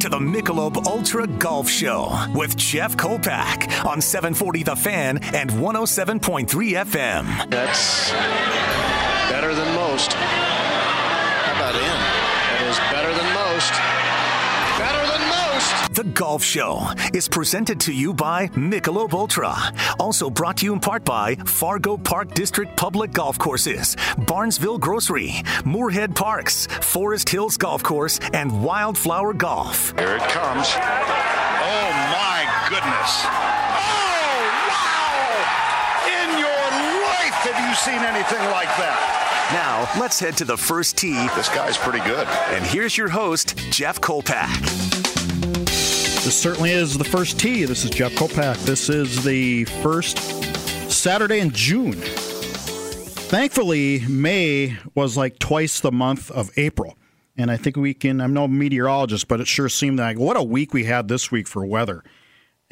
to the Michelob Ultra Golf Show with Jeff Kolpack on 740 The Fan and 107.3 FM. That's better than most. How about in? That is better than most. Better than most. The Golf Show is presented to you by Michelob Ultra. Also brought to you in part by Fargo Park District Public Golf Courses, Barnesville Grocery, Moorhead Parks, Forest Hills Golf Course, and Wildflower Golf. Here it comes. Oh my goodness. Oh, wow! In your life have you seen anything like that? Now, let's head to the first tee. This guy's pretty good. And here's your host, Jeff Kolpack. This certainly is the first tee. This is Jeff Kolpack. This is the first Saturday in June. Thankfully, May was like twice the month of April. And I think we can, I'm no meteorologist, but it sure seemed like what a week we had this week for weather.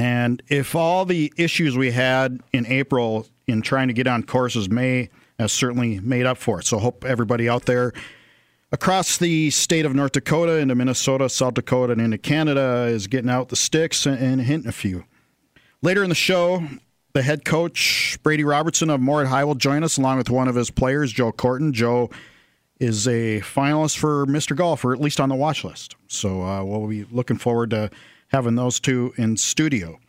And if all the issues we had in April in trying to get on courses, May has certainly made up for it. So hope everybody out there across the state of North Dakota into Minnesota, South Dakota, and into Canada is getting out the sticks and, and hitting a few. Later in the show, the head coach, Brady Robertson of Moorhead High, will join us along with one of his players, Joe Kortan. Joe is a finalist for Mr. Golf, or at least on the watch list. So uh, we'll be looking forward to having those two in studio.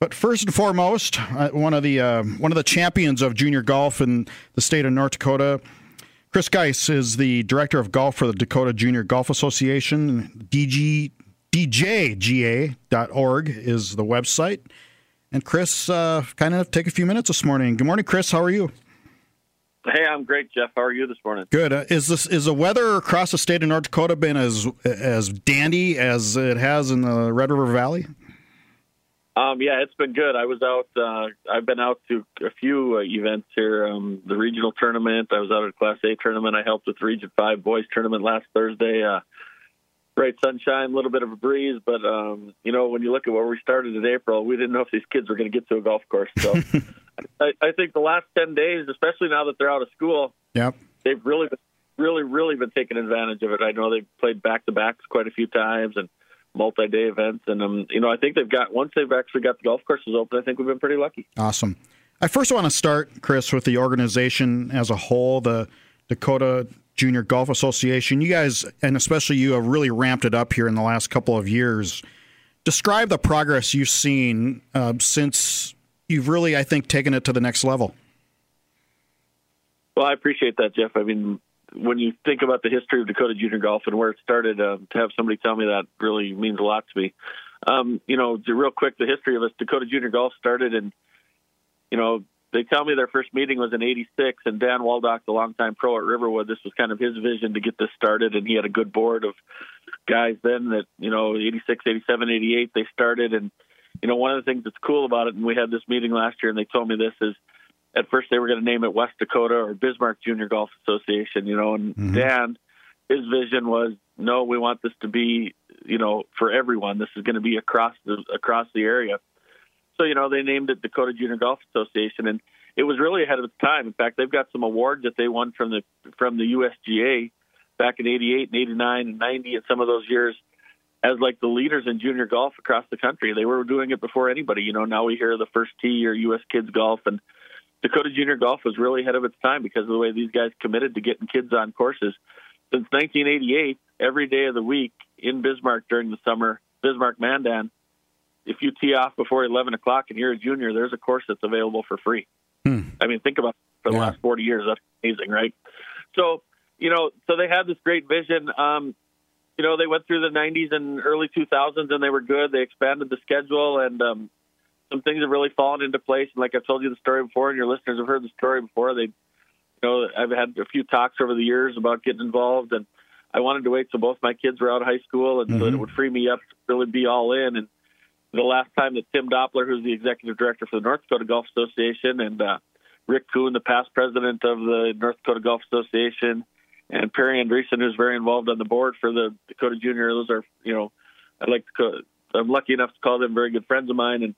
But first and foremost, uh, one of the uh, one of the champions of junior golf in the state of North Dakota, Chris Geiss is the director of golf for the Dakota Junior Golf Association. DG, DJGA.org is the website. And Chris, uh, kind of take a few minutes this morning. Good morning, Chris. How are you? Hey, I'm great, Jeff. How are you this morning? Good. Uh, is this is the weather across the state of North Dakota been as as dandy as it has in the Red River Valley? Um, yeah, it's been good. I was out. Uh, I've been out to a few uh, events here. Um, the regional tournament. I was out at a Class A tournament. I helped with the Region Five boys tournament last Thursday. Uh, bright sunshine, a little bit of a breeze, but um, you know, when you look at where we started in April, we didn't know if these kids were going to get to a golf course. So, I, I think the last ten days, especially now that they're out of school, Yep. they've really, been, really, really been taking advantage of it. I know they've played back to backs quite a few times and multi-day events, and um, you know, I think they've got once they've actually got the golf courses open. I think we've been pretty lucky. Awesome. I first want to start, Chris, with the organization as a whole, the Dakota Junior Golf Association. You guys, and especially you, have really ramped it up here in the last couple of years. Describe the progress you've seen uh, since you've really, I think, taken it to the next level. Well, I appreciate that, Jeff. I mean, when you think about the history of Dakota Junior Golf and where it started, uh, to have somebody tell me that really means a lot to me. Um, you know, real quick, the history of us, Dakota Junior Golf started in, you know, they tell me their first meeting was in 86, and Dan Waldock, the longtime pro at Riverwood, this was kind of his vision to get this started, and he had a good board of guys then that, you know, 86, 87, 88, they started. And, you know, one of the things that's cool about it, and we had this meeting last year, and they told me this is, at first they were going to name it West Dakota or Bismarck Junior Golf Association, you know, and Mhm. Dan, his vision was, no, we want this to be, you know, for everyone. This is going to be across the across the area. So, you know, they named it Dakota Junior Golf Association, and it was really ahead of its time. In fact, they've got some awards that they won from the from the USGA back in '88 and '89 and '90, and some of those years as like the leaders in junior golf across the country. They were doing it before anybody. You know, now we hear the first tee or U.S. Kids Golf, and Dakota Junior Golf was really ahead of its time because of the way these guys committed to getting kids on courses. Since 1988, every day of the week in Bismarck during the summer, Bismarck Mandan, if you tee off before 11 o'clock and you're a junior, there's a course that's available for free. Hmm. I mean, think about it for the Yeah. last 40 years. That's amazing, right? So, you know, so they had this great vision. Um, you know, they went through the 90s and early 2000s and they were good. They expanded the schedule and um, some things have really fallen into place. And like I've told you the story before, and your listeners have heard the story before. They, you know, I've had a few talks over the years about getting involved, and I wanted to wait till both my kids were out of high school, and so it would free me up to really be all in. And the last time that Tim Doppler, who's the executive director for the North Dakota Golf Association, and uh, Rick Kuhn, the past president of the North Dakota Golf Association, and Perry Andreessen, who's very involved on the board for the Dakota Junior. Those are, you know, I like to. Call, I'm lucky enough to call them very good friends of mine. And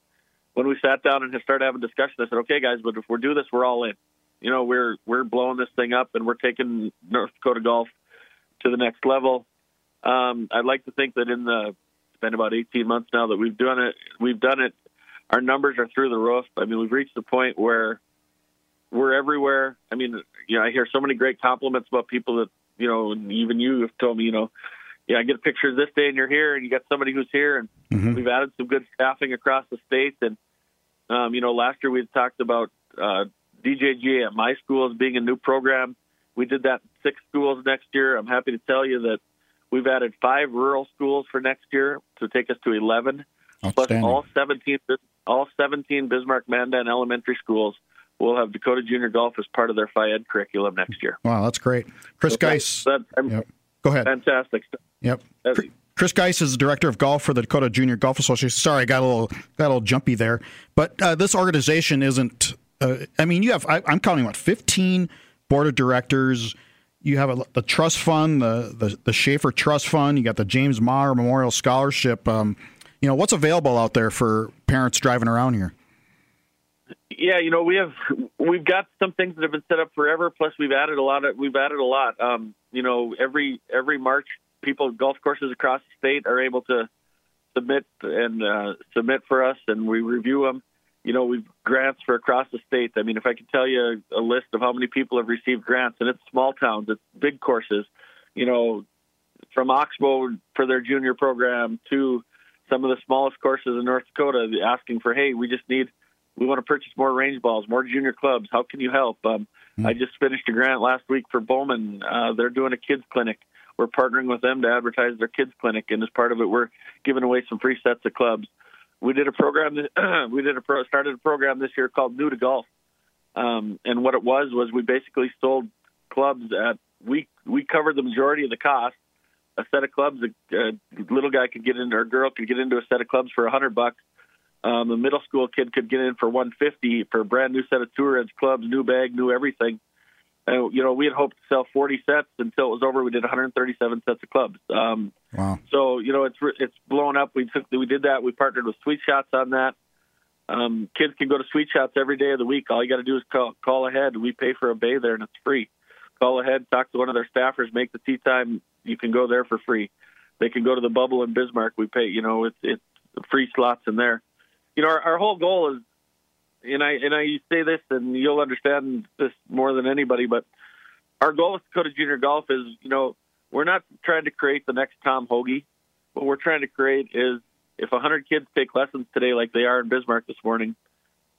when we sat down and started having discussion, I said, "Okay, guys, but if we're do this, we're all in. You know, we're we're blowing this thing up, and we're taking North Dakota golf to the next level." Um, I'd like to think that in the been about 18 months now that we've done it. We've done it. Our numbers are through the roof. I mean, we've reached the point where we're everywhere. I mean, you know, I hear so many great compliments about people that, you know, and even you have told me, you know, yeah, I get a picture of this day and you're here and you got somebody who's here and mm-hmm. we've added some good staffing across the state. And, um, you know, last year we talked about, uh, DJG at my school as being a new program. We did that in six schools next year. I'm happy to tell you that we've added five rural schools for next year to take us to 11. Plus all 17, all 17 Bismarck Mandan elementary schools will have Dakota Junior Golf as part of their FIED curriculum next year. Wow, that's great. Chris so Geiss. That, yep. Go ahead. Fantastic. Yep. Chris Geiss is the director of golf for the Dakota Junior Golf Association. Sorry, I got a little got a little jumpy there, but uh, this organization isn't. Uh, I mean, you have. I, am counting what 15 board of directors. You have a, the trust fund, the, the the Schaefer Trust Fund. You got the James Maher Memorial Scholarship. Um, you know what's available out there for parents driving around here. Yeah, you know we have we've got some things that have been set up forever. Plus, we've added a lot. Of, we've added a lot. Um, you know, every every March, people golf courses across the state are able to submit and uh, submit for us, and we review them. You know, we've grants for across the state. I mean, if I could tell you a list of how many people have received grants, and it's small towns, it's big courses. You know, from Oxbow for their junior program to some of the smallest courses in North Dakota, asking for, hey, we just need we want to purchase more range balls, more junior clubs. How can you help? Um, mm-hmm. I just finished a grant last week for Bowman. Uh, they're doing a kids clinic. We're partnering with them to advertise their kids clinic, and as part of it, we're giving away some free sets of clubs. We did a program. we did a pro, started a program this year called New to Golf, um, and what it was was we basically sold clubs at we we covered the majority of the cost. A set of clubs, a, a little guy could get into, or a girl could get into a set of clubs for a hundred bucks um, a middle school kid could get in for 150 for a brand new set of tour edge clubs, new bag, new everything. And you know, we had hoped to sell 40 sets until it was over. We did 137 sets of clubs. Um, wow! So you know, it's it's blown up. We took we did that. We partnered with Sweet Shots on that. Um, kids can go to Sweet Shots every day of the week. All you got to do is call call ahead. We pay for a bay there, and it's free. Call ahead, talk to one of their staffers, make the tee time. You can go there for free. They can go to the Bubble in Bismarck. We pay. You know, it's it's free slots in there you know, our, our whole goal is, and I and I you say this, and you'll understand this more than anybody, but our goal with Dakota Junior Golf is, you know, we're not trying to create the next Tom Hoge. What we're trying to create is, if 100 kids take lessons today, like they are in Bismarck this morning,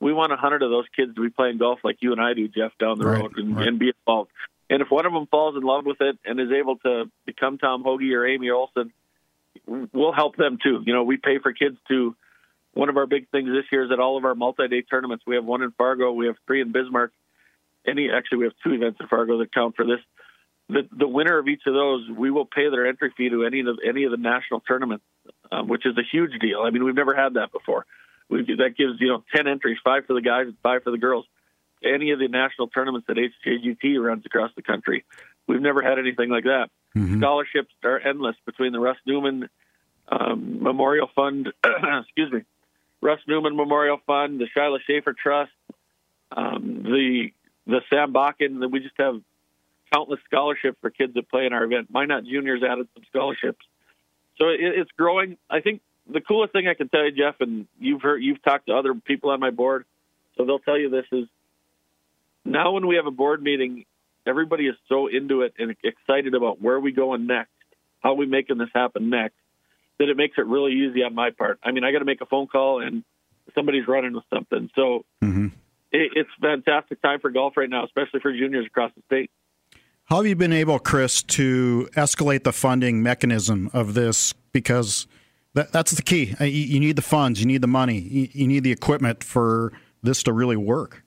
we want 100 of those kids to be playing golf like you and I do, Jeff, down the right, road and, right. and be involved. And if one of them falls in love with it and is able to become Tom Hoge or Amy Olson, we'll help them too. You know, we pay for kids to one of our big things this year is that all of our multi-day tournaments, we have one in Fargo, we have three in Bismarck. Any actually, we have two events in Fargo that count for this. The, the winner of each of those, we will pay their entry fee to any of the, any of the national tournaments, um, which is a huge deal. I mean, we've never had that before. We, that gives you know ten entries, five for the guys and five for the girls. Any of the national tournaments that HJGT runs across the country, we've never had anything like that. Mm-hmm. Scholarships are endless between the Russ Newman um, Memorial Fund, excuse me, Russ Newman Memorial Fund, the Shiloh Schaefer Trust, um, the the Sam Bakken. We just have countless scholarships for kids that play in our event. Minot Juniors added some scholarships, so it, it's growing. I think the coolest thing I can tell you, Jeff, and you've heard, you've talked to other people on my board, so they'll tell you this is now when we have a board meeting, everybody is so into it and excited about where we going next, how we making this happen next that it makes it really easy on my part. I mean, I got to make a phone call and somebody's running with something. So mm-hmm. it, it's fantastic time for golf right now, especially for juniors across the state. How have you been able, Chris, to escalate the funding mechanism of this? Because that, that's the key. Uh, you, you, need the funds, you need the money, you, you need the equipment for this to really work.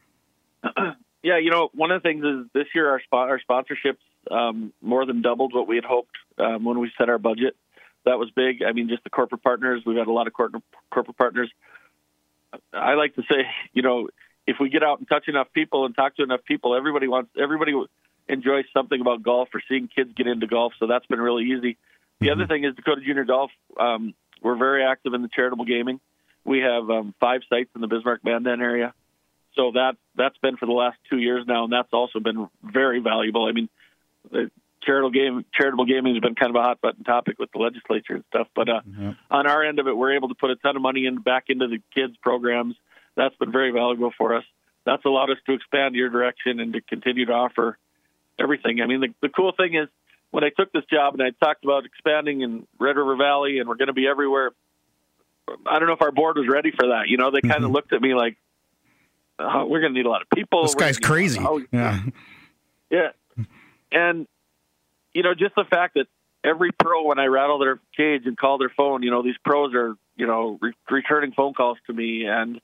yeah, you know, one of the things is this year our, our sponsorships um, more than doubled what we had hoped um, when we set our budget that was big. I mean, just the corporate partners. We've had a lot of corporate corporate partners. I like to say, you know, if we get out and touch enough people and talk to enough people, everybody wants everybody enjoys something about golf or seeing kids get into golf. So that's been really easy. The mm-hmm. other thing is Dakota Junior Golf. Um, we're very active in the charitable gaming. We have um, five sites in the Bismarck Mandan area. So that that's been for the last two years now, and that's also been very valuable. I mean, charitable game charitable gaming has been kind of a hot button topic with the legislature and stuff. But uh, mm-hmm. on our end of it, we're able to put a ton of money in back into the kids programs. That's been very valuable for us. That's allowed us to expand your direction and to continue to offer everything. I mean, the, the cool thing is when I took this job and I talked about expanding in Red River Valley and we're going to be everywhere. I don't know if our board was ready for that. You know, they kind of mm-hmm. looked at me like, oh, "We're going to need a lot of people." This guy's crazy. Yeah, yeah, and you know, just the fact that every pro, when I rattle their cage and call their phone, you know, these pros are, you know, re- returning phone calls to me and,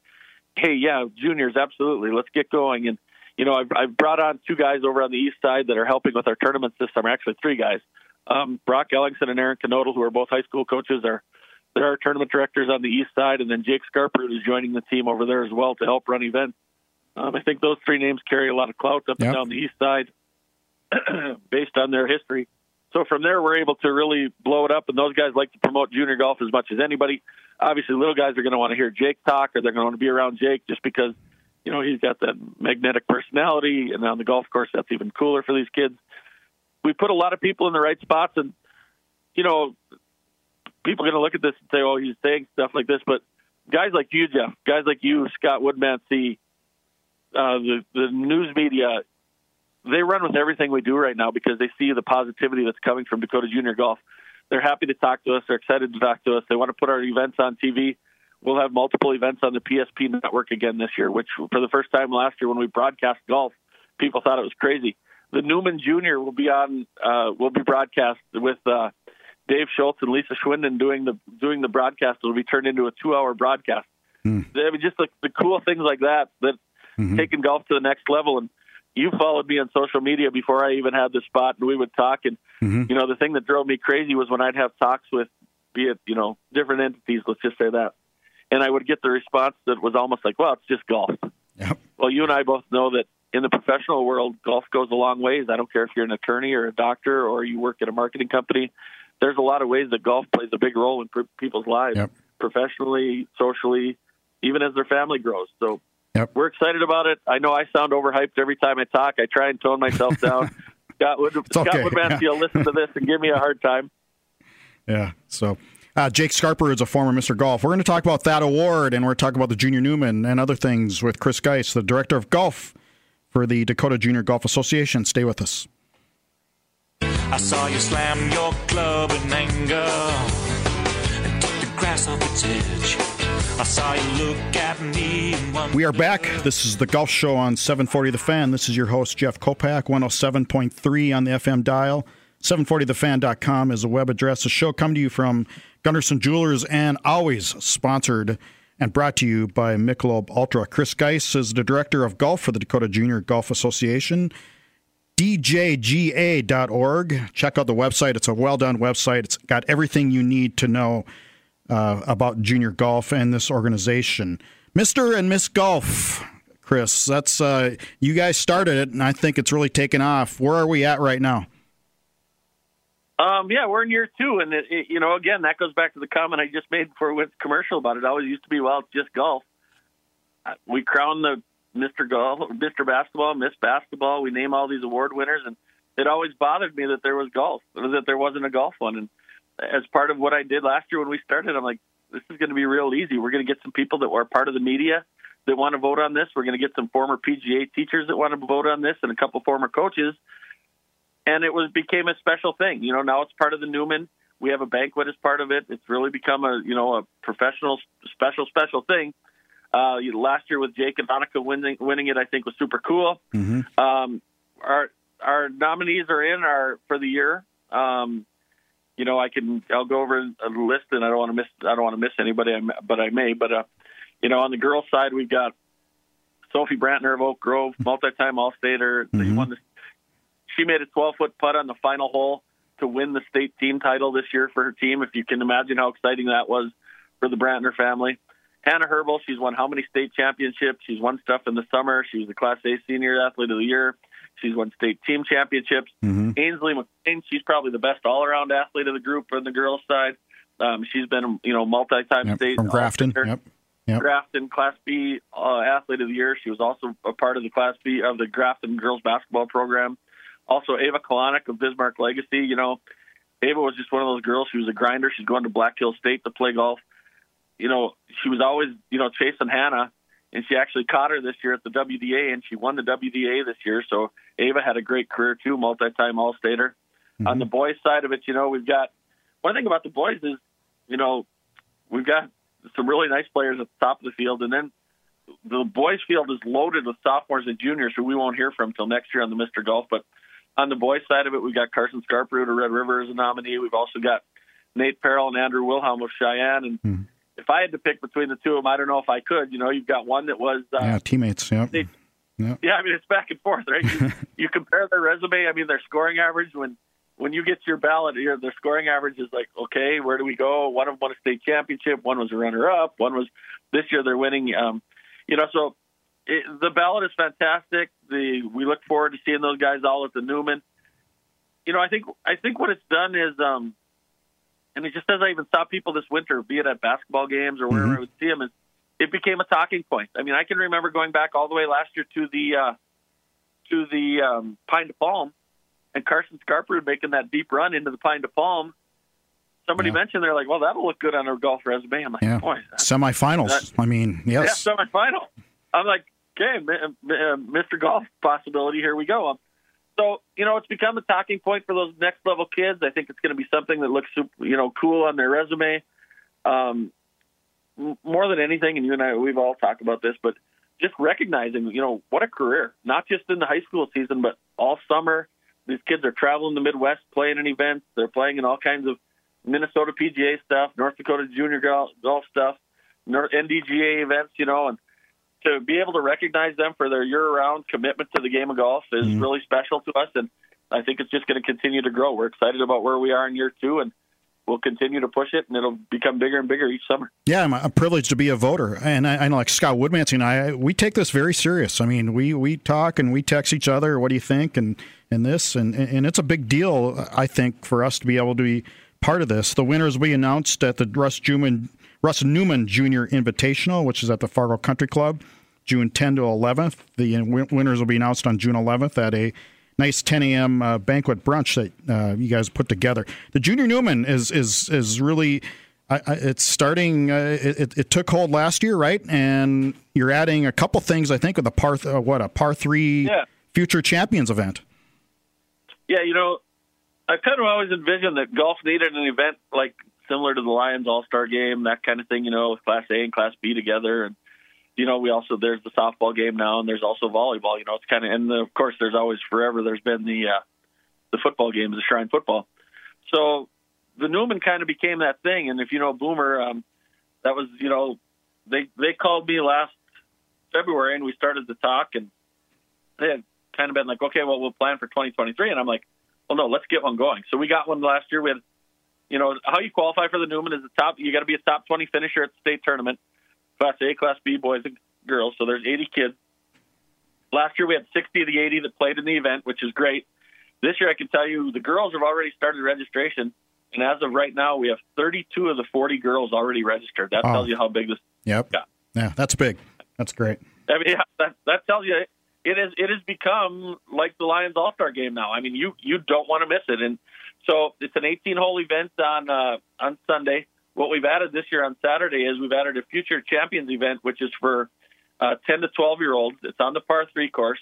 hey, yeah, juniors, absolutely, let's get going. And you know, I've, I've brought on two guys over on the east side that are helping with our tournaments this summer. Actually, three guys. Um, Brock Ellingson and Aaron Knodel, who are both high school coaches, are they're our tournament directors on the east side, and then Jake Scarper, who's joining the team over there as well to help run events. Um, I think those three names carry a lot of clout up yep. and down the east side based on their history. So from there, we're able to really blow it up, and those guys like to promote junior golf as much as anybody. Obviously, little guys are going to want to hear Jake talk, or they're going to want to be around Jake just because you know he's got that magnetic personality, and on the golf course, that's even cooler for these kids. We put a lot of people in the right spots, and you know, people are going to look at this and say, "Oh, he's saying stuff like this," but guys like you, Jeff, guys like you, Scott Woodmansee, uh, the the news media, they run with everything we do right now because they see the positivity that's coming from Dakota Junior Golf. They're happy to talk to us. They're excited to talk to us. They want to put our events on TV. We'll have multiple events on the PSP network again this year, which for the first time last year when we broadcast golf, people thought it was crazy. The Newman Junior will be on. Uh, will be broadcast with uh, Dave Schultz and Lisa Schwinden doing the doing the broadcast. It'll be turned into a two hour broadcast. Mm. I mean, just the, the cool things like that that mm-hmm. taking golf to the next level. And you followed me on social media before I even had the spot, and we would talk. And mm-hmm. you know, the thing that drove me crazy was when I'd have talks with, be it you know, different entities. Let's just say that, and I would get the response that was almost like, "Well, it's just golf." Yep. Well, you and I both know that in the professional world, golf goes a long ways. I don't care if you're an attorney or a doctor or you work at a marketing company. There's a lot of ways that golf plays a big role in people's lives, yep. professionally, socially, even as their family grows. So Yep. We're excited about it. I know I sound overhyped every time I talk. I try and tone myself down. Scott Wood, Scott okay. Woodmansee yeah. will listen to this and give me a hard time. Yeah. So uh, Jake Scarper is a former Mr. Golf. We're going to talk about that award and we're talking about the Junior Newman and other things with Chris Geiss, the director of golf for the Dakota Junior Golf Association. Stay with us. I saw you slam your club in anger and took the grass off its edge. We are back. This is the Golf Show on 740 The Fan. This is your host, Jeff Kolpack, 107.3 on the FM dial. 740thefan.com is the web address. The show come to you from Gunderson Jewelers and always sponsored and brought to you by Michelob Ultra. Chris Geiss is the director of golf for the Dakota Junior Golf Association. DJGA.org. Check out the website. It's a well done website. It's got everything you need to know uh, about junior golf and this organization. Mr. and Miss Golf, Chris, that's uh, you guys started it, and I think it's really taken off. Where are we at right now? Um, yeah, we're in year two, and it, it, you know, again, that goes back to the comment I just made before went commercial about it. it always used to be, well, it's just golf. Uh, we crown the Mr. Golf, Mr. Basketball, Miss Basketball. We name all these award winners, and it always bothered me that there was golf, that there wasn't a golf one. And as part of what I did last year when we started, I'm like, this is going to be real easy. We're going to get some people that were part of the media that want to vote on this. We're going to get some former PGA teachers that want to vote on this, and a couple former coaches. And it was became a special thing. You know, now it's part of the Newman. We have a banquet as part of it. It's really become a you know a professional, special, special thing. Uh, last year with Jake and Monica winning winning it, I think was super cool. Mm-hmm. Um, our our nominees are in our for the year. Um, you know, I can I'll go over a list, and I don't want to miss I don't want to miss anybody, but I may. But uh, you know, on the girls' side, we've got Sophie Brantner of Oak Grove, multi-time All-Stater. Mm-hmm. Won the, she made a 12-foot putt on the final hole to win the state team title this year for her team. If you can imagine how exciting that was for the Brantner family. Hannah Herbal, she's won how many state championships? She's won stuff in the summer. She was the Class A Senior Athlete of the Year. She's won state team championships. Mm-hmm. Ainsley McLean, she's probably the best all around athlete of the group on the girls' side. Um, she's been, you know, multi-time yep, state from Grafton. Yep. Yep. Grafton Class B uh, athlete of the year. She was also a part of the Class B of the Grafton girls basketball program. Also, Ava Kalanick of Bismarck Legacy. You know, Ava was just one of those girls. She was a grinder. She's going to Black Hill State to play golf. You know, she was always you know chasing Hannah, and she actually caught her this year at the WDA, and she won the WDA this year. So Ava had a great career too, multi-time All-Stater. Mm-hmm. On the boys' side of it, you know, we've got one thing about the boys is, you know, we've got some really nice players at the top of the field, and then the boys' field is loaded with sophomores and juniors who we won't hear from until next year on the Mr. Golf. But on the boys' side of it, we've got Carson Scarproot of Red River as a nominee. We've also got Nate Perrell and Andrew Wilhelm of Sheyenne. And mm. if I had to pick between the two of them, I don't know if I could. You know, you've got one that was uh, yeah teammates. Yeah. Yep. Yeah, I mean it's back and forth, right? You, you compare their resume. I mean their scoring average when when you get to your ballot here, their scoring average is like, okay, where do we go? One of them won a state championship. One was a runner-up. One was this year they're winning. Um, you know, so it, the ballot is fantastic. The we look forward to seeing those guys all at the Newman. You know, I think I think what it's done is, um, and it just as I even saw people this winter, be it at basketball games or wherever mm-hmm. I would see them, is it became a talking point. I mean, I can remember going back all the way last year to the uh, to the um, Pine to Palm, and Carson Scarper making that deep run into the Pine to Palm somebody yeah. mentioned they're like, well, that'll look good on a golf resume. I'm like, yeah. boy, semifinals. That, I mean, yes, yeah, semifinal. I'm like, okay, Mr. Golf possibility. Here we go. Um, so you know, it's become a talking point for those next level kids. I think it's going to be something that looks super, you know cool on their resume. Um, more than anything, and you and I, we've all talked about this, but just recognizing, you know, what a career, not just in the high school season, but all summer. These kids are traveling the Midwest, playing in events. They're playing in all kinds of Minnesota PGA stuff, North Dakota Junior Golf, golf stuff, NDGA events, you know, and to be able to recognize them for their year-round commitment to the game of golf is mm-hmm. really special to us, and I think it's just going to continue to grow. We're excited about where we are in year two, and we'll continue to push it, and it'll become bigger and bigger each summer. Yeah, I'm, I'm privileged to be a voter, and I, I know like Scott Woodmansee and I, we take this very serious. I mean, we we talk and we text each other. What do you think? And and this, and and it's a big deal. I think for us to be able to be part of this. The winners we announced at the Russ Newman, Russ Newman Junior Invitational, which is at the Fargo Country Club, June 10 to 11th. The winners will be announced on June 11th at a nice 10 a.m. Uh, banquet brunch that uh, you guys put together. The Junior Newman is is is really. I, I, it's starting. Uh, it, it, took hold last year, right? And you're adding a couple things. I think with a par, th- uh, what a par three yeah. future champions event. Yeah, you know, I kind of always envisioned that golf needed an event like similar to the Lions All Star Game, that kind of thing. You know, with Class A and Class B together, and you know, we also there's the softball game now, and there's also volleyball. You know, it's kind of and the, of course there's always forever there's been the uh, the football games, the Shrine football. So the Newman kind of became that thing, and if you know Boomer, um, that was you know they they called me last February and we started to talk, and they had kind of been like, okay, well we'll plan for 2023, and I'm like well, no, let's get one going. So we got one last year. We had, you know, how you qualify for the Newman is the top. You got to be a top 20 finisher at the state tournament, Class A, Class B, boys and girls. So there's 80 kids. Last year we had 60 of the 80 that played in the event, which is great. This year I can tell you the girls have already started registration, and as of right now we have 32 of the 40 girls already registered. That oh. tells you how big this. Yep. Got. Yeah, that's big. That's great. I mean, yeah, that, that tells you it is it has become like the Lions All Star Game now. I mean, you you don't want to miss it, and so it's an 18 hole event on uh, on Sunday. What we've added this year on Saturday is we've added a future champions event, which is for uh, 10 to 12 year olds. It's on the par three course.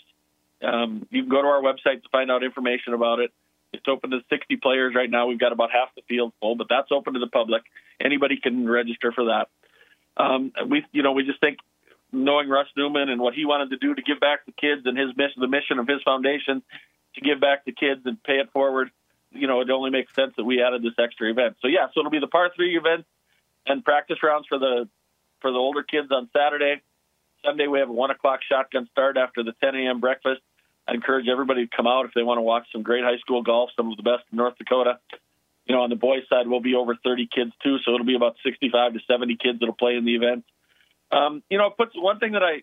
Um, you can go to our website to find out information about it. It's open to 60 players right now. We've got about half the field full, but that's open to the public. Anybody can register for that. Um, we, you know, we just think knowing Russ Newman and what he wanted to do to give back to kids and his mission, the mission of his foundation to give back to kids and pay it forward, you know, it only makes sense that we added this extra event. So yeah, so it'll be the par three event and practice rounds for the for the older kids on Saturday. Sunday we have a one o'clock shotgun start after the 10 a.m. breakfast. I encourage everybody to come out if they want to watch some great high school golf, some of the best in North Dakota. You know, on the boys' side, we'll be over 30 kids too, so it'll be about 65 to 70 kids that'll play in the event. Um, you know, puts one thing that I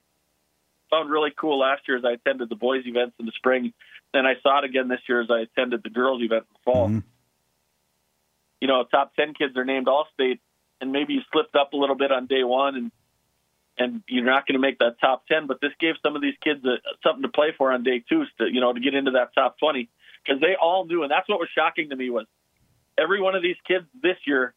found really cool last year is I attended the boys' events in the spring, and I saw it again this year as I attended the girls' event in the fall. Mm-hmm. You know, top ten kids are named All State, and maybe you slipped up a little bit on day one, and and you're not going to make that top ten. But this gave some of these kids a, something to play for on day two, to you know, to get into that top twenty. because they all knew, and that's what was shocking to me was every one of these kids this year,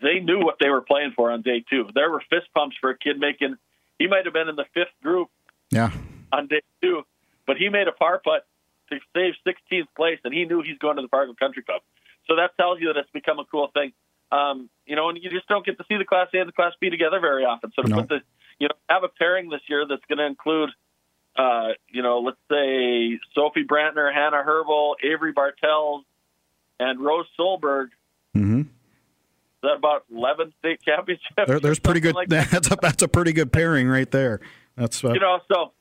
they knew what they were playing for on day two. There were fist pumps for a kid making. He might have been in the fifth group Yeah. on day two, but he made a par putt to save 16th place, and he knew he's going to the Fargo Country Club. So that tells you that it's become a cool thing. Um, you know, and you just don't get to see the Class A and the Class B together very often. So to No. put the, you know, have a pairing this year that's going to include, uh, you know, let's say Sophie Brantner, Hannah Herbal, Avery Bartels, and Rose Solberg. Mm-hmm. Is that about 11 state championships? There, there's pretty good. like that? that's a that's a pretty good pairing right there. That's uh, you know, so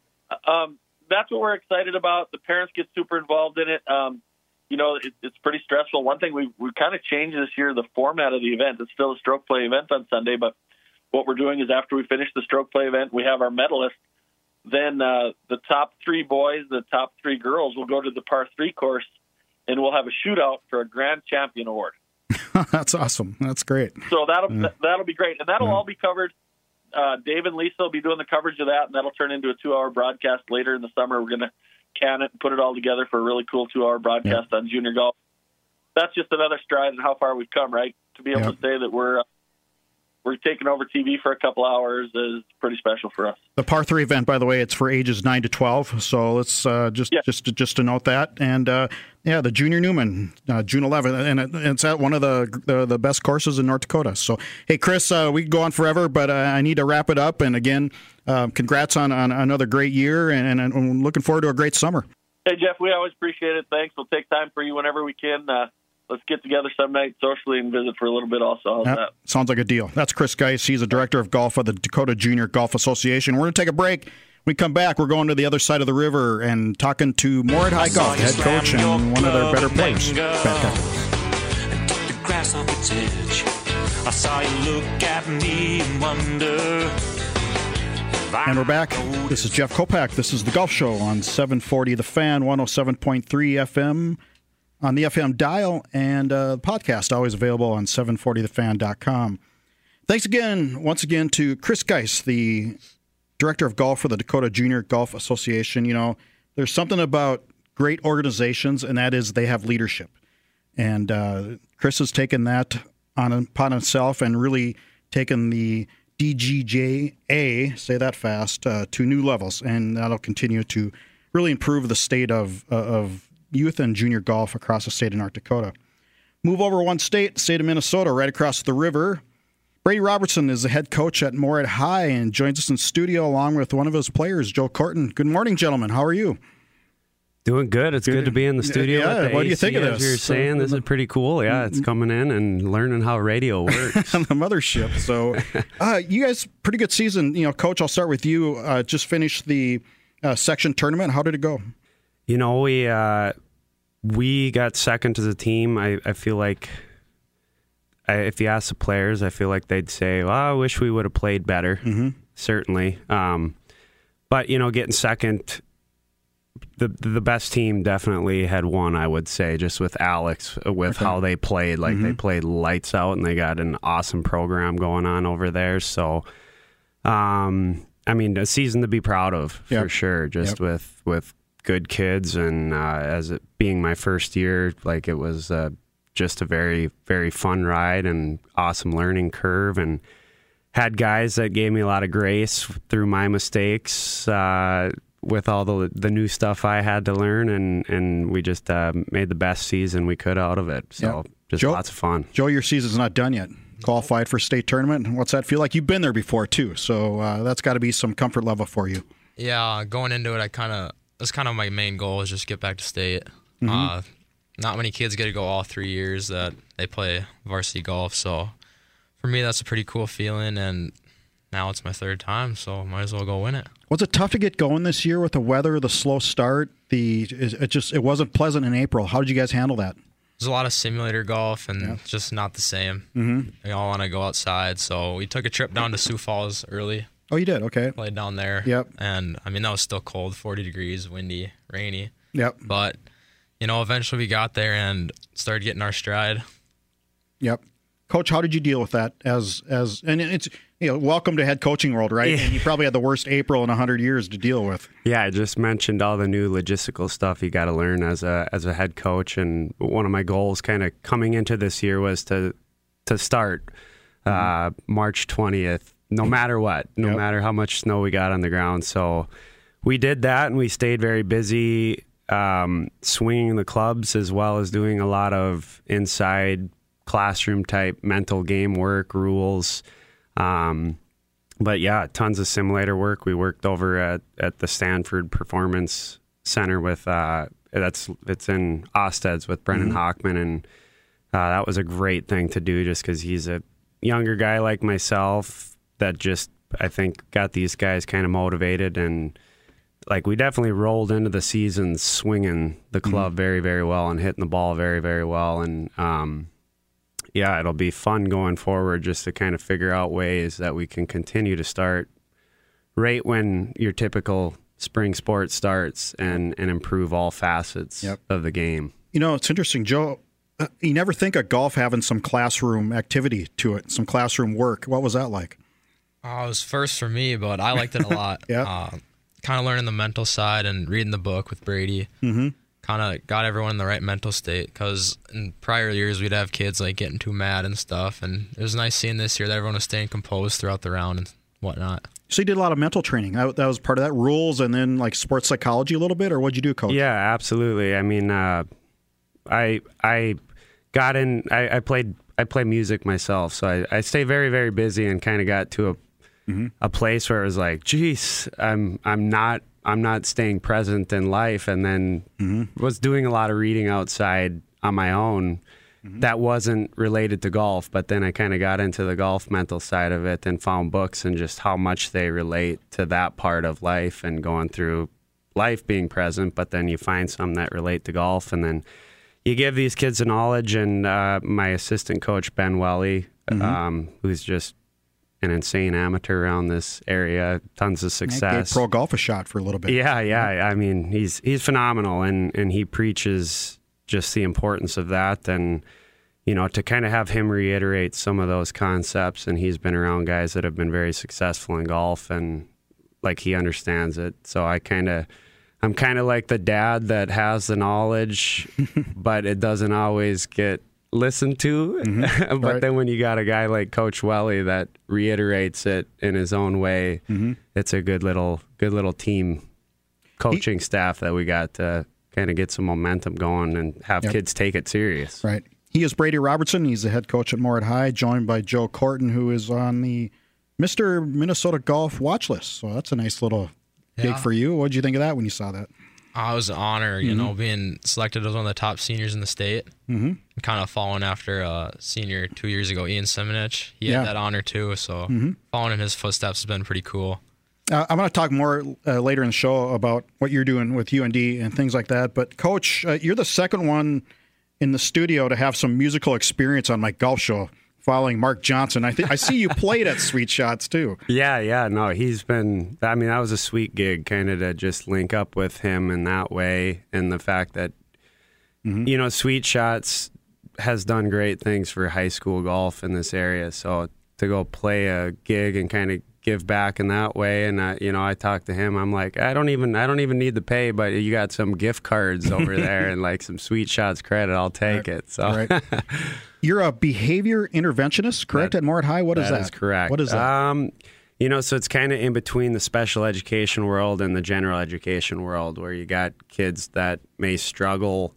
um, that's what we're excited about. The parents get super involved in it. Um, you know, it, it's pretty stressful. One thing we we kind of changed this year the format of the event. It's still a stroke play event on Sunday, but what we're doing is after we finish the stroke play event, we have our medalists. Then uh, the top three boys, the top three girls, will go to the par three course, and we'll have a shootout for a grand champion award. that's awesome. That's great. So that'll that'll be great, and that'll all be covered. Uh, Dave and Lisa will be doing the coverage of that, and that'll turn into a two-hour broadcast later in the summer. We're going to can it and put it all together for a really cool two-hour broadcast on junior golf. That's just another stride in how far we've come, right? To be able Yeah. to say that we're uh, we're taking over TV for a couple hours is pretty special for us. The par three event, by the way, it's for ages nine to twelve. So let's uh, just Yeah. just to, just to note that. And uh, yeah, the Junior Newman, uh, June 11th, and it, it's at one of the, the the best courses in North Dakota. So hey, Chris, uh, we could go on forever, but uh, I need to wrap it up. And again, uh, congrats on, on another great year, and, and I'm looking forward to a great summer. Hey Jeff, we always appreciate it. Thanks. We'll take time for you whenever we can. Let's get together some night socially and visit for a little bit. Also, Yep, that? sounds like a deal. That's Chris Geiss. He's the director of golf of the Dakota Junior Golf Association. We're going to take a break. we come back, we're going to the other side of the river and talking to Moorhead High Golf, head coach and one of their better players. Back up. and the grass off its edge. I saw you look at me and wonder. And we're back. This is Jeff Kolpack. This is the Golf Show on 740 The Fan, 107.3 FM on the FM dial, and uh, podcast always available on 740thefan.com. Thanks again, once again, to Chris Geiss, the director of golf for the Dakota Junior Golf Association. You know, there's something about great organizations, and that is they have leadership. And uh, Chris has taken that on upon himself and really taken the DGJA, say that fast, uh, to new levels, and that'll continue to really improve the state of uh, of youth and junior golf across the state of North Dakota. Move over one state, state of Minnesota, right across the river. Brady Robertson is the head coach at Moorhead High and joins us in studio along with one of his players, Joe Kortan. Good morning, gentlemen. How are you? Doing good. It's good, to be in the studio. Yeah, the what do you think of this? You're saying this is pretty cool. Yeah, it's coming in and learning how radio works. on the mothership. So, uh, you guys, pretty good season. You know, Coach, I'll start with you. Uh, just finished the uh, section tournament. How did it go? you know, we uh, we got second as a team. I, I feel like I, if you ask the players, I feel like they'd say, "Well, I wish we would have played better." Mm-hmm. Certainly, um, but you know, getting second. The the best team definitely had won, I would say, just with Alex, uh, with how they played. Like they played lights out, and they got an awesome program going on over there. So, um, I mean, a season to be proud of for sure. Just Yep. with with good kids, and uh, as it being my first year, like it was uh, just a very very fun ride and awesome learning curve, and had guys that gave me a lot of grace through my mistakes. Uh, with all the the new stuff I had to learn, and and we just uh, made the best season we could out of it. So Yep. just Joe? lots of fun. Joe, your season's not done yet. Qualified for state tournament. What's that feel like? You've been there before too, so uh, that's got to be some comfort level for you. Yeah, going into it, I kind of that's kind of my main goal is just get back to state. Uh, not many kids get to go all three years that they play varsity golf, so for me that's a pretty cool feeling. And now it's my third time, so might as well go win it. Was it tough to get going this year with the weather, the slow start? The it just it wasn't pleasant in April. How did you guys handle that? There's a lot of simulator golf and it's just not the same. Mm-hmm. We all want to go outside, so we took a trip down to Sioux Falls early, Oh, you did. Okay. played down there. Yep. And I mean that was still cold, 40 degrees, windy, rainy. Yep. But you know, eventually we got there and started getting our stride. Yep. Coach, how did you deal with that? As as and it's you know, welcome to head coaching world, right? And you probably had the worst April in hundred years to deal with. Yeah, I just mentioned all the new logistical stuff you got to learn as a as a head coach, and one of my goals, kind of coming into this year, was to to start uh, March twentieth, no matter what, no Yep. matter how much snow we got on the ground. So we did that, and we stayed very busy, um, swinging the clubs as well as doing a lot of inside classroom type mental game work, rules. Um, but yeah, tons of simulator work. We worked over at, at the Sanford Performance Center with uh, that's it's in Osteds with Brendan Hockman, and uh, that was a great thing to do just because he's a younger guy like myself that just I think got these guys kind of motivated and like we definitely rolled into the season swinging the club very very well and hitting the ball very very well and um, yeah it'll be fun going forward just to kind of figure out ways that we can continue to start right when your typical spring sport starts and and improve all facets Yep. of the game You know, it's interesting, Joe. Uh, you never think of golf having some classroom activity to it, some classroom work. What was that like? Uh, it was first for me, but I liked it a lot. Yeah. Uh, kind of learning the mental side and reading the book with Brady. Mm-hmm. Kind of got everyone in the right mental state because in prior years we'd have kids like getting too mad and stuff, and it was nice seeing this year that everyone was staying composed throughout the round and whatnot. So you did a lot of mental training. That, that was part of that. Rules, and then like sports psychology a little bit, or what'd you do, coach? Yeah, absolutely. I mean, uh, I I got in. I, I played I play music myself, so I, I stay very very busy and kind of got to a a place where it was like, geez, I'm I'm not I'm not staying present in life, and then was doing a lot of reading outside on my own. That wasn't related to golf, but then I kind of got into the golf mental side of it and found books and just how much they relate to that part of life and going through life being present, but then you find some that relate to golf, and then you give these kids the knowledge. And uh, my assistant coach Ben Welly, um, who's just an insane amateur around this area, tons of gave success. pro golf a shot for a little bit. Yeah, yeah. I mean, he's he's phenomenal, and and he preaches just the importance of that, and you know, to kind of have him reiterate some of those concepts, and he's been around guys that have been very successful in golf, and like he understands it. So I kind of. I'm kind of like the dad that has the knowledge, but it doesn't always get listened to. Mm-hmm. but Right. then when you got a guy like Coach Welly that reiterates it in his own way, mm-hmm. it's a good little good little team coaching staff that we got to kind of get some momentum going and have Yep. kids take it serious. Right. He is Brady Robertson. He's the head coach at Moorhead High, joined by Joe Kortan, who is on the Mr. Minnesota Golf watch list. So that's a nice little gig for you. What did you think of that when you saw that? It was an honor, you know, being selected as one of the top seniors in the state. Mm-hmm. Kind of following after a senior two years ago, Ian Simonich. He Yeah. had that honor too, so following in his footsteps has been pretty cool. Uh, I'm going to talk more uh, later in the show about what you're doing with UND and things like that. But, Coach, uh, you're the second one in the studio to have some musical experience on my golf show following Mark Johnson. I, th- I see you played at Sweet Shots, too. Yeah, yeah, no, he's been. I mean, that was a sweet gig, kind of to just link up with him in that way, and the fact that mm-hmm. you know, Sweet Shots has done great things for high school golf in this area. So to go play a gig and kind of give back in that way, and I, you know, I talked to him. I'm like, I don't even, I don't even need the pay, but you got some gift cards over there and like some Sweet Shots credit. I'll take it. So. Right. You're a behavior interventionist, correct, That- at Moorhead High? What is that? That is correct. What is that? Um, you know, so it's kind of in between the special education world and the general education world, where you got kids that may struggle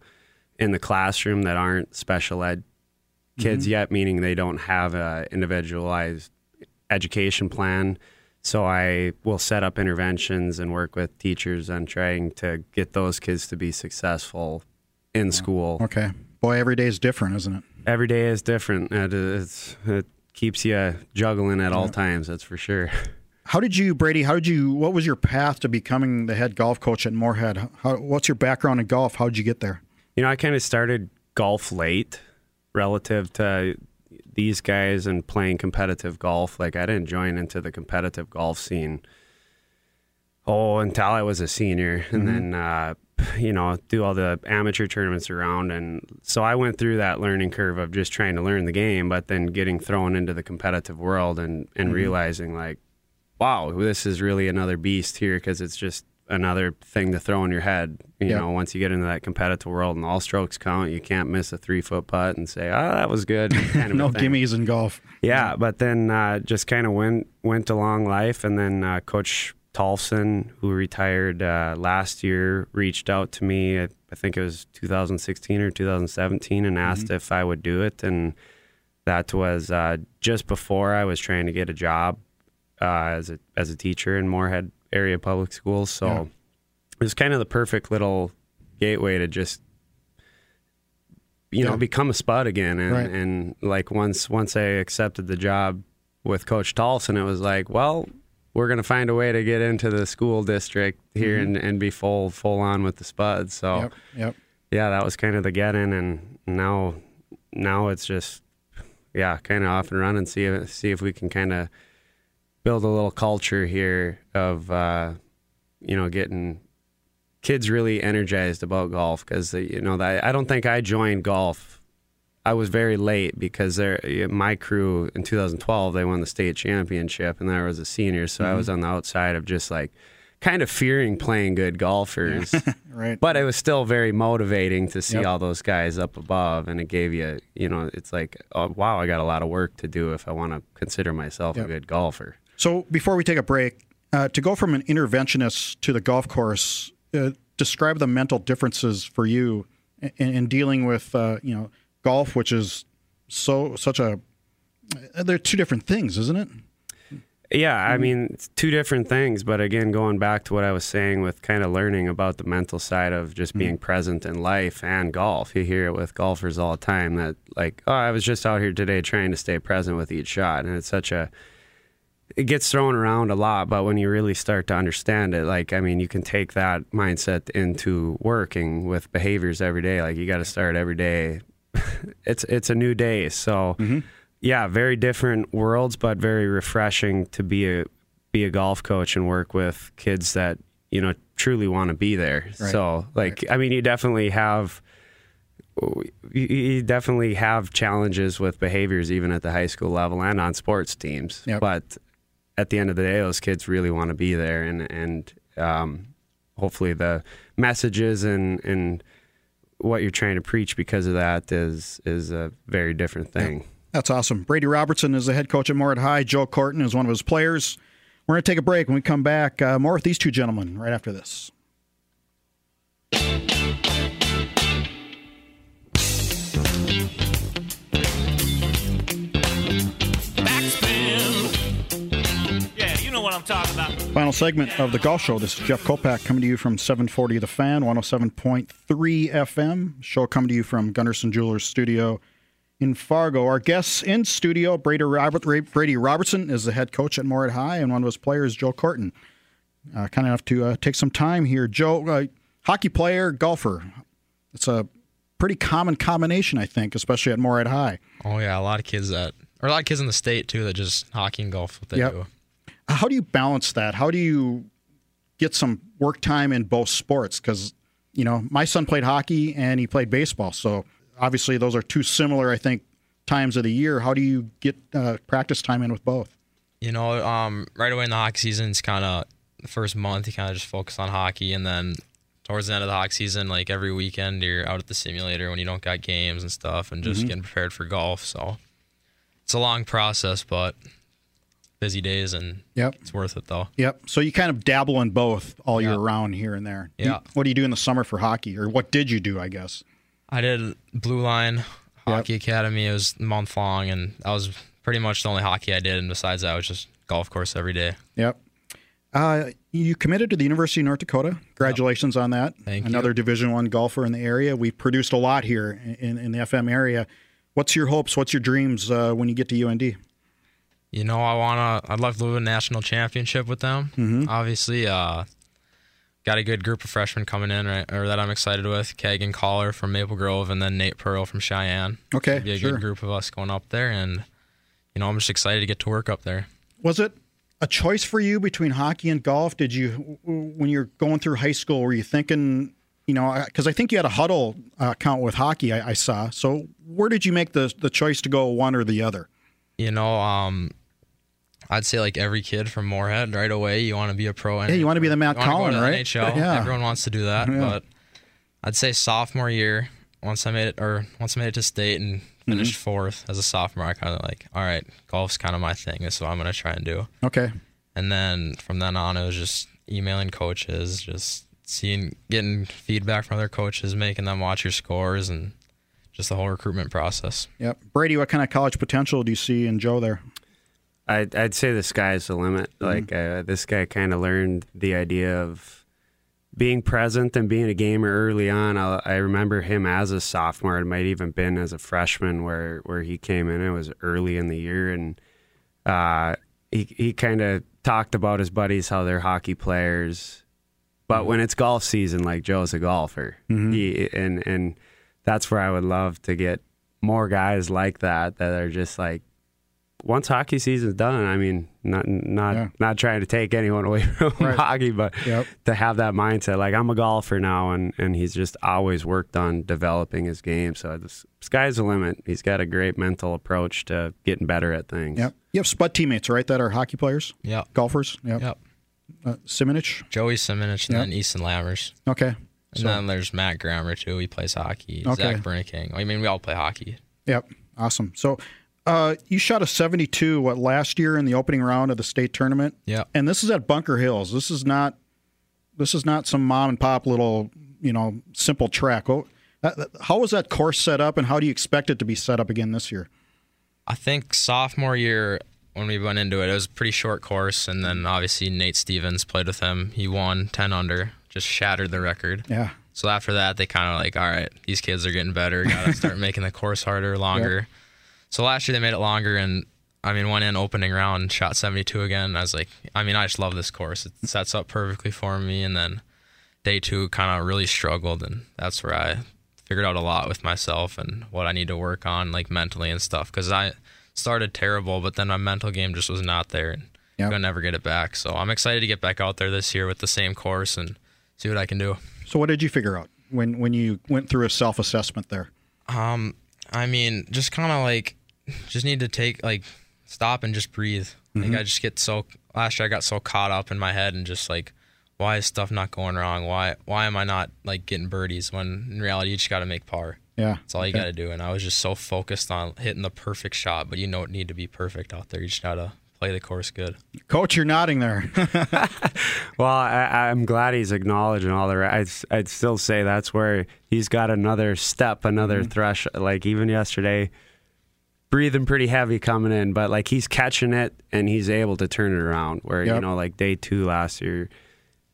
in the classroom that aren't special ed kids Mm-hmm. yet, meaning they don't have a individualized education plan. So I will set up interventions and work with teachers on trying to get those kids to be successful in school okay. Boy, every day is different, isn't it? every day is different. It, it's, it keeps you juggling at all times. That's for sure. How did you, Brady? How did you? What was your path to becoming the head golf coach at Moorhead? How, what's your background in golf? How did you get there? You know, I kind of started golf late relative to these guys and playing competitive golf. Like I didn't join into the competitive golf scene. Oh, until I was a senior, and then uh, you know, do all the amateur tournaments around. And so I went through that learning curve of just trying to learn the game, but then getting thrown into the competitive world and, and realizing, like, wow, this is really another beast here because it's just another thing to throw in your head. You know, once you get into that competitive world and all strokes count, you can't miss a three foot putt and say, oh, that was good. Kind of no gimmies in golf. Yeah, but then uh, just kind of went went along life, and then uh, Coach Tolson, who retired uh, last year, reached out to me. I, I think it was 2016 or 2017, and asked if I would do it, and that was uh, just before I was trying to get a job uh, as a as a teacher in Moorhead area public schools. So Yeah. it was kind of the perfect little gateway to just you know Yeah. become a spud again and, Right. and like once once I accepted the job with Coach Tolson, it was like, well, we're gonna find a way to get into the school district here and, and be full full on with the spuds. So Mm-hmm. Yep. Yep. yeah, that was kind of the get in, and now now it's just yeah, kind of off and running. See if see if we can kind of build a little culture here of uh, you know getting kids really energized about golf because you know that I don't think I joined golf. I was very late because there my crew in 2012 they won the state championship and I was a senior, so I was on the outside of just like kind of fearing playing good golfers. Right. But it was still very motivating to see Yep. all those guys up above, and it gave you, you know, it's like, oh, wow, I got a lot of work to do if I want to consider myself Yep. a good golfer. So before we take a break, uh, to go from an interventionist to the golf course, uh, describe the mental differences for you in, in dealing with uh, you know golf, which is so such a uh, they're two different things, isn't it? Yeah, I mean, it's two different things, but again, going back to what I was saying with kind of learning about the mental side of just being present in life and golf. You hear it with golfers all the time that, like, oh, I was just out here today trying to stay present with each shot. And it's such a, it gets thrown around a lot, but when you really start to understand it, like, I mean, you can take that mindset into working with behaviors every day. Like, you got to start every day. it's, it's a new day. So, mm-hmm. yeah, very different worlds, but very refreshing to be a be a golf coach and work with kids that you know truly want to be there. Right. So, like, I mean, you definitely have you- you definitely have challenges with behaviors even at the high school level and on sports teams. Yep. But at the end of the day, those kids really want to be there, and and um, hopefully the messages and and what you're trying to preach because of that is is a very different thing. That's awesome. Brady Robertson is the head coach at Moorhead High. Joe Kortan is one of his players. We're going to take a break. When we come back, uh, more with these two gentlemen right after this. I'm talking about. Final segment of the golf show. This is Jeff Kolpack coming to you from 740 The Fan, 107.3 FM. Show coming to you from Gunderson Jewelers Studio in Fargo. Our guests in studio, Brady, Robert, Brady Robertson is the head coach at Moorhead High, and one of his players, Joe Kortan. Uh, kind enough to uh, take some time here. Joe, uh, hockey player, golfer. It's a pretty common combination, I think, especially at Moorhead High. Oh yeah, a lot of kids that, or a lot of kids in the state too that just hockey and golf what they Yep. do. How do you balance that? How do you get some work time in both sports? Because you know, my son played hockey and he played baseball, so obviously those are two similar, I think, times of the year. How do you get uh, practice time in with both? You know, um, right away in the hockey season, it's kind of the first month you kind of just focus on hockey, and then towards the end of the hockey season, like every weekend, you're out at the simulator when you don't got games and stuff, and just getting prepared for golf. So it's a long process, but busy days, and Yep. it's worth it though. Yep. So you kind of dabble in both all year Yeah. round here and there. Yeah. what do you do in the summer for hockey, or what did you do? I guess. I did Blue Line Hockey Academy. It was a month long, and that was pretty much the only hockey I did. And besides that, it was just golf course every day. Yep. Uh, you committed to the University of North Dakota. Congratulations on that. Thank you. Another Division One golfer in the area. We've produced a lot here in, in the FM area. What's your hopes? What's your dreams uh, when you get to UND? You know, I wanna. I'd love to win a national championship with them. Mm-hmm. Obviously, uh, got a good group of freshmen coming in, right? Or that I'm excited with. Kagan Collar from Maple Grove, and then Nate Pearl from Sheyenne. Okay, be a sure. good group of us going up there, and you know, I'm just excited to get to work up there. Was it a choice for you between hockey and golf? Did you, when you're going through high school, were you thinking you know, because I think you had a Hudl uh, account with hockey. I, I saw. So where did you make the the choice to go one or the other? You know, um, I'd say like every kid from Moorhead right away, you want to be a pro. Yeah, you want to be the Matt Cullen, right? NHL. Yeah. Everyone wants to do that, Yeah. but I'd say sophomore year, once I made it, or once I made it to state and finished Mm-hmm. fourth as a sophomore, I kind of like, all right, golf's kind of my thing. This is what I'm gonna try and do. Okay. And then from then on, it was just emailing coaches, just seeing, getting feedback from other coaches, making them watch your scores, and just the whole recruitment process. Yep. Brady, what kind of college potential do you see in Joe there? I'd, I'd say the sky's the limit. Like uh, this guy kind of learned the idea of being present and being a gamer early on. I, I remember him as a sophomore. It might even been as a freshman where where he came in. It was early in the year, and uh, he he kind of talked about his buddies how they're hockey players, but when it's golf season, like Joe's a golfer, he and and that's where I would love to get more guys like that that are just like once hockey season's done, I mean, not not Yeah. not trying to take anyone away from Right. hockey, but Yep. to have that mindset, like I'm a golfer now, and and he's just always worked on developing his game. So the s- sky's the limit. He's got a great mental approach to getting better at things. Yep. You have Spud teammates, right? That are hockey players, Yep. golfers. Yep. Yep. Uh, Simonich. Joey Simonich and Yep. then Easton Lammers. Okay. And So- then there's Matt Grammer too. He plays hockey. Okay. Zach Berniking. I mean, we all play hockey. Yep. Awesome. So, uh, you shot a 72 what last year in the opening round of the state tournament. Yeah. And this is at Bunker Hills. This is not. This is not some mom and pop little, you know, simple track. Oh, How was that course set up, and how do you expect it to be set up again this year? I think sophomore year when we went into it, it was a pretty short course, and then obviously Nate Stevens played with him. He won ten under, just shattered the record. Yeah. So after that, they kind of like, all right, these kids are getting better. Got to start making the course harder, longer. So last year they made it longer, and I mean, went in opening round, shot 72 again. I was like, I mean, I just love this course. It sets up perfectly for me. And then day two kind of really struggled, and that's where I figured out a lot with myself and what I need to work on, like mentally and stuff. Because I started terrible, but then my mental game just was not there, and Yep. I'm gonna never get it back. So I'm excited to get back out there this year with the same course and see what I can do. So, what did you figure out when when you went through a self assessment there? Um, I mean, just kind of like, just need to take like, stop and just breathe. Like I just get so last year I got so caught up in my head and just like, why is stuff not going wrong? Why why am I not like getting birdies when in reality you just got to make par. Yeah. That's all you Okay. got to do. And I was just so focused on hitting the perfect shot, but you don't need to be perfect out there. You just gotta play the course good. Coach, you're nodding there. Well, I, I'm glad he's acknowledging all the. I'd, I'd still say that's where he's got another step, another Mm-hmm. thresh. Like even yesterday, breathing pretty heavy coming in, but like he's catching it and he's able to turn it around. Where Yep. you know, like day two last year,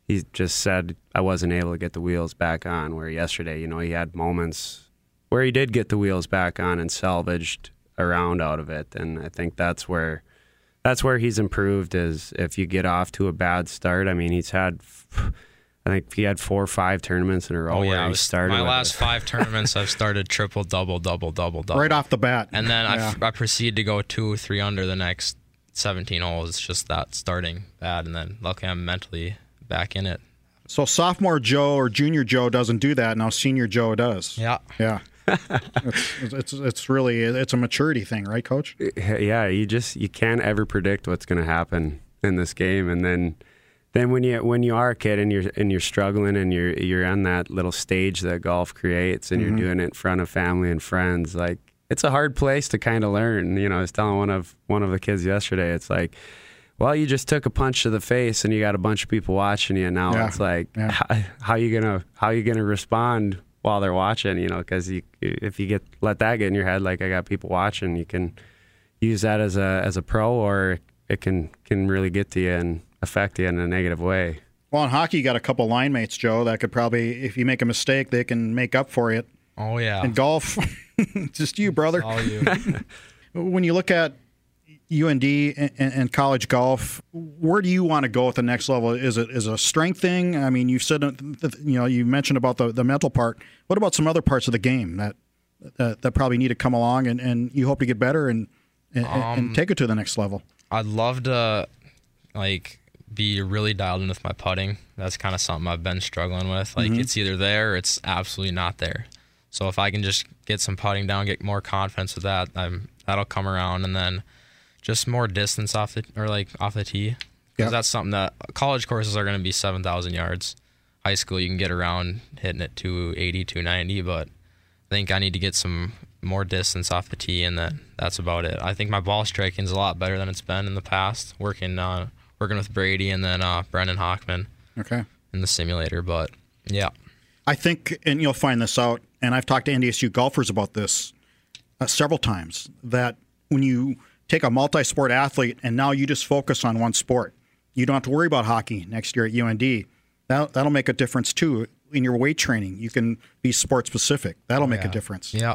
he just said I wasn't able to get the wheels back on. Where yesterday, you know, he had moments where he did get the wheels back on and salvaged a round out of it, and I think that's where that's where he's improved is if you get off to a bad start. I mean, he's had, I think he had four or five tournaments in a row Oh where yeah, I he was, started. my last a- five tournaments I've started triple, double, double, double, double. right off the bat. And then I Yeah. f I I, proceed to go two, or three under the next 17 holes. It's just that starting bad, and then luckily I'm mentally back in it. So sophomore Joe or junior Joe doesn't do that. Now senior Joe does. Yeah. Yeah. It's, it's it's really it's a maturity thing, right, Coach? yeah, you just you can't ever predict what's going to happen in this game, and then then when you when you are a kid and you're and you're struggling and you're you're on that little stage that golf creates and Mm-hmm. you're doing it in front of family and friends, like it's a hard place to kind of learn. You know, I was telling one of one of the kids yesterday, it's like. Well, you just took a punch to the face, and you got a bunch of people watching you. Now Yeah, it's like, yeah. how, how you gonna how you gonna respond while they're watching? You know, because you if you get let that get in your head, like I got people watching, you can use that as a as a pro, or it can can really get to you and affect you in a negative way. Well, in hockey, you got a couple line mates, Joe, that could probably, if you make a mistake, they can make up for it. Oh yeah. In golf, just you, brother. All you. When you look at UND and, and college golf, where do you want to go at the next level? Is it is a strength thing? I mean, you've said you know you mentioned about the, the mental part. What about some other parts of the game that that, that probably need to come along and, and you hope to get better and and, and um, take it to the next level? I'd love to like be really dialed in with my putting. That's kind of something I've been struggling with. Like mm-hmm. it's either there or it's absolutely not there. So if I can just get some putting down, get more confidence with that, I'm, that'll come around, and then just more distance off the or like off the tee. Because Yep. that's something that college courses are going to be seven thousand yards. High school you can get around hitting it 280, 290, but I think I need to get some more distance off the tee, and that that's about it. I think my ball striking is a lot better than it's been in the past. Working uh, working with Brady and then uh, Brendan Hockman Okay. in the simulator, but yeah, I think, and you'll find this out, and I've talked to NDSU golfers about this uh, several times, that when you take a multi sport athlete and now you just focus on one sport, you don't have to worry about hockey next year at UND. That, that'll make a difference too in your weight training. You can be sport specific. That'll make a difference. yeah.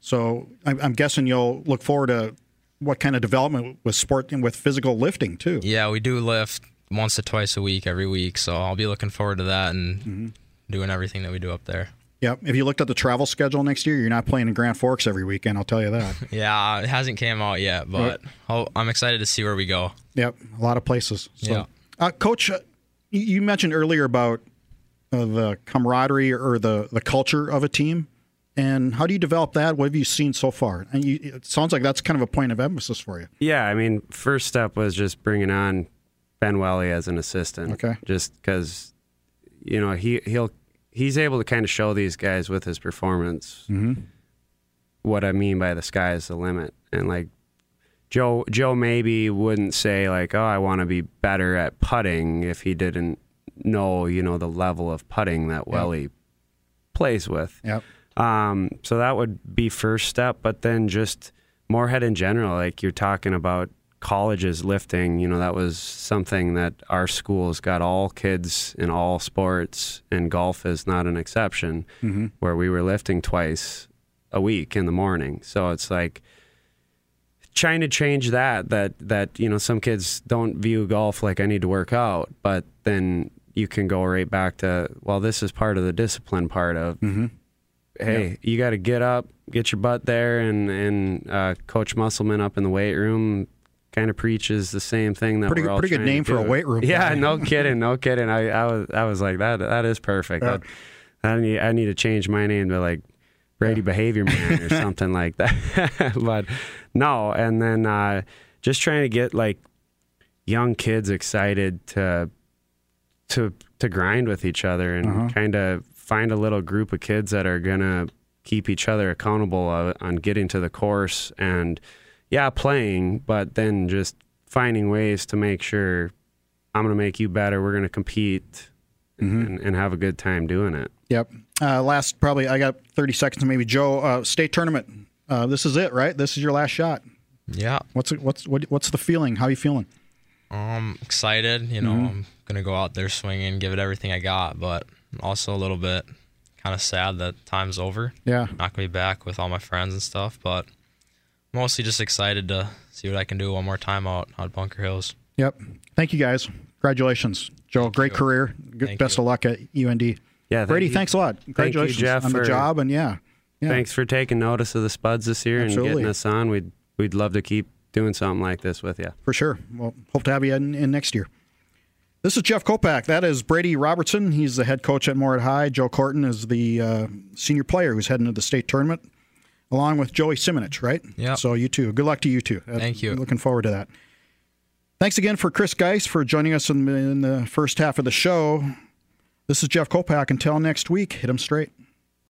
So I'm, I'm guessing you'll look forward to what kind of development with sport and with physical lifting too. Yeah, we do lift once to twice a week every week, so I'll be looking forward to that and Mm-hmm. doing everything that we do up there. Yep. If you looked at the travel schedule next year, you're not playing in Grand Forks every weekend. I'll tell you that. Yeah, it hasn't came out yet, but oh, I'm excited to see where we go. Yep, a lot of places. So, Yeah. uh, Coach, uh, you- you mentioned earlier about uh, the camaraderie or the the culture of a team, and how do you develop that? What have you seen so far? And you, it sounds like that's kind of a point of emphasis for you. Yeah, I mean, first step was just bringing on Ben Welly as an assistant. Okay. Just because, you know, he he'll he's able to kind of show these guys with his performance what I mean by the sky is the limit, and like Joe Joe maybe wouldn't say like, oh, I want to be better at putting if he didn't know, you know, the level of putting that Welly plays with. Yep. Um, so that would be first step, but then just Moorhead in general, like you're talking about colleges lifting, you know, that was something that our schools got all kids in all sports, and golf is not an exception, where we were lifting twice a week in the morning. So it's like trying to change that that that you know some kids don't view golf like I need to work out, but then you can go right back to well, this is part of the discipline part of hey, you got to get up, get your butt there, and and uh, Coach Musselman up in the weight room kind of preaches the same thing that Pretty we're good- all pretty good name for a weight room. Yeah, no kidding, no kidding. I, I was I was like that. That is perfect. Yeah. I, I need I need to change my name to like Brady Behavior Man or something like that. but no, and then uh, just trying to get like young kids excited to to to grind with each other and Uh-huh. kind of find a little group of kids that are gonna keep each other accountable uh, on getting to the course and yeah playing but then just finding ways to make sure i'm gonna make you better we're gonna compete Mm-hmm. and, and have a good time doing it Yep. Uh, last, probably, I got 30 seconds, maybe. Joe, uh, state tournament. Uh, this is it, right? This is your last shot. Yeah, What's what's what, what's the feeling? How are you feeling? I'm excited. You know, I'm gonna go out there swinging, give it everything I got, but also a little bit kind of sad that time's over. Yeah. Not gonna be back with all my friends and stuff, but mostly just excited to see what I can do one more time out on Bunker Hills. Yep. Thank you guys. Congratulations, Joe. Great you. career. Good, Thank best you. of luck at UND. Yeah, thank Brady, you. thanks a lot. Thank you, Congratulations Jeff, on the for- job, and yeah, yeah. thanks for taking notice of the spuds this year Absolutely. and getting us on we'd we'd love to keep doing something like this with you for sure. Well, hope to have you in, in next year. This is Jeff Kolpack. That is Brady Robertson. He's the head coach at Moorhead High. Joe Kortan is the uh, senior player who's heading to the state tournament, along with Joey Simonich, right? Yeah. So you two. Good luck to you two. Uh, Thank you. Looking forward to that. Thanks again for Chris Geiss for joining us in, in the first half of the show. This is Jeff Kolpack. Until next week, hit him straight.